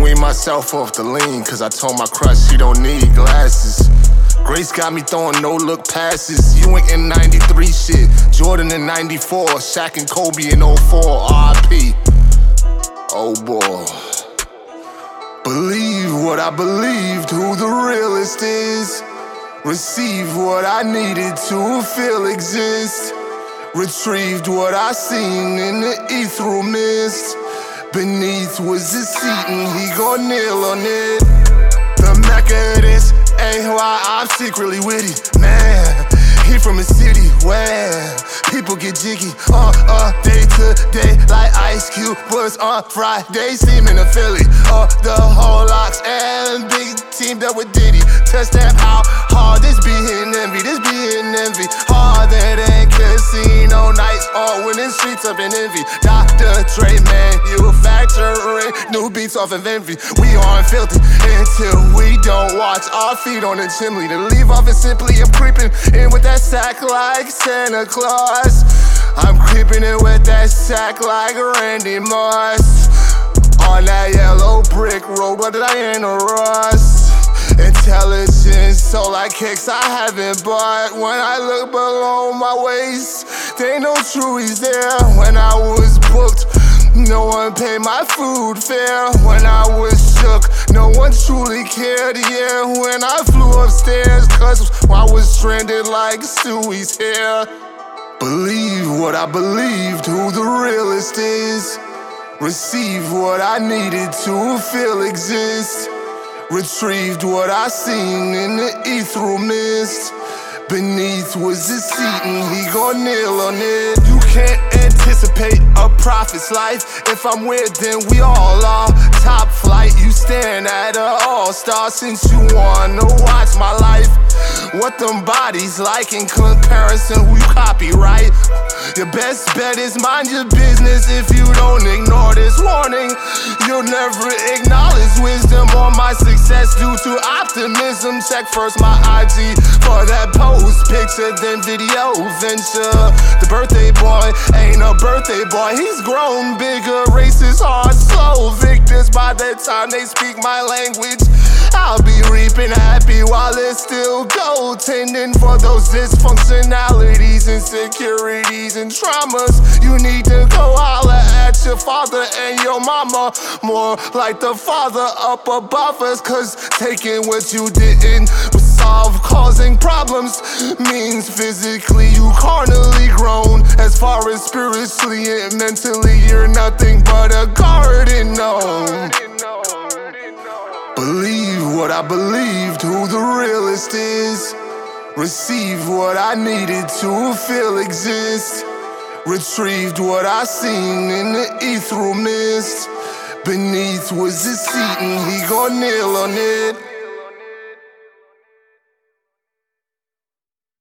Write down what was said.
wean myself off the lean, cause I told my crush she don't need glasses. Grace got me throwing no look passes. You ain't in 93 shit. Jordan in 94. Shaq and Kobe in 04. RP. Oh boy. Believe what I believed, who the realest is. Receive what I needed to feel exist. Retrieved what I seen in the ethereal mist. Beneath was the seat and he gon' kneel on it. The mecca of this ain't why I'm secretly witty, man. He from a city where people get jiggy. Uh, uh, day to day, like Ice Cube was on Friday. Seeming a Philly. Uh, the whole locks and big teamed up with Diddy. Test them how hard this be in envy. This be All winning streets up in envy. Dr. Dre, man, you new beats off of envy. We aren't filthy until we don't watch our feet on the chimney. To leave off is simply I'm creeping in with that sack like Santa Claus. I'm creeping in with that sack like Randy Moss. On that yellow brick road, did I in a rust? So like kicks I haven't bought. When I look below my waist, they no truies there. When I was booked, no one paid my food fare. When I was shook, no one truly cared. Yeah, when I flew upstairs, cause I was stranded like Stewie's hair. Believe what I believed, who the realest is. Receive what I needed to feel exist. Retrieved what I seen in the ethereal mist. Beneath was the seat and he gon' kneel on it. You can't anticipate a prophet's life. If I'm weird, then we all are. Top flight, you stand at a all-star since you wanna watch my life. What them bodies like in comparison, who you copyright? Your best bet is mind your business if you don't my success due to optimism. Check first my IG for that post picture, then video venture. The birthday boy ain't a birthday boy, he's grown bigger. Racist hard, slow victors. By the time they speak my language, I'll be reaping happy while it's still gold, tending for those dysfunctionalities, insecurities, and traumas. You need to father and your mama. More like the father up above us, cause taking what you didn't solve, causing problems means physically you carnally grown. As far as spiritually and mentally, you're nothing but a garden gnome. Believe what I believed, who the realest is. Receive what I needed to feel exist. Retrieved what I seen in the ethereal mist. Beneath was the seat and he gon' kneel on it.